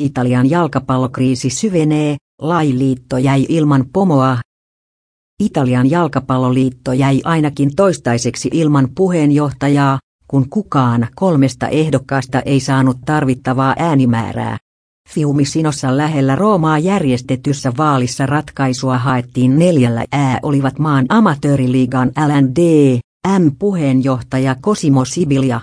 Italian jalkapallokriisi syvenee, lailiitto jäi ilman pomoa. Italian jalkapalloliitto jäi ainakin toistaiseksi ilman puheenjohtajaa, kun kukaan kolmesta ehdokkaasta ei saanut tarvittavaa äänimäärää. Fiumicinossa lähellä Roomaa järjestetyssä vaalissa ratkaisua haettiin neljällä ää olivat maan amatööriliigan LND, M-puheenjohtaja Cosimo Sibilia,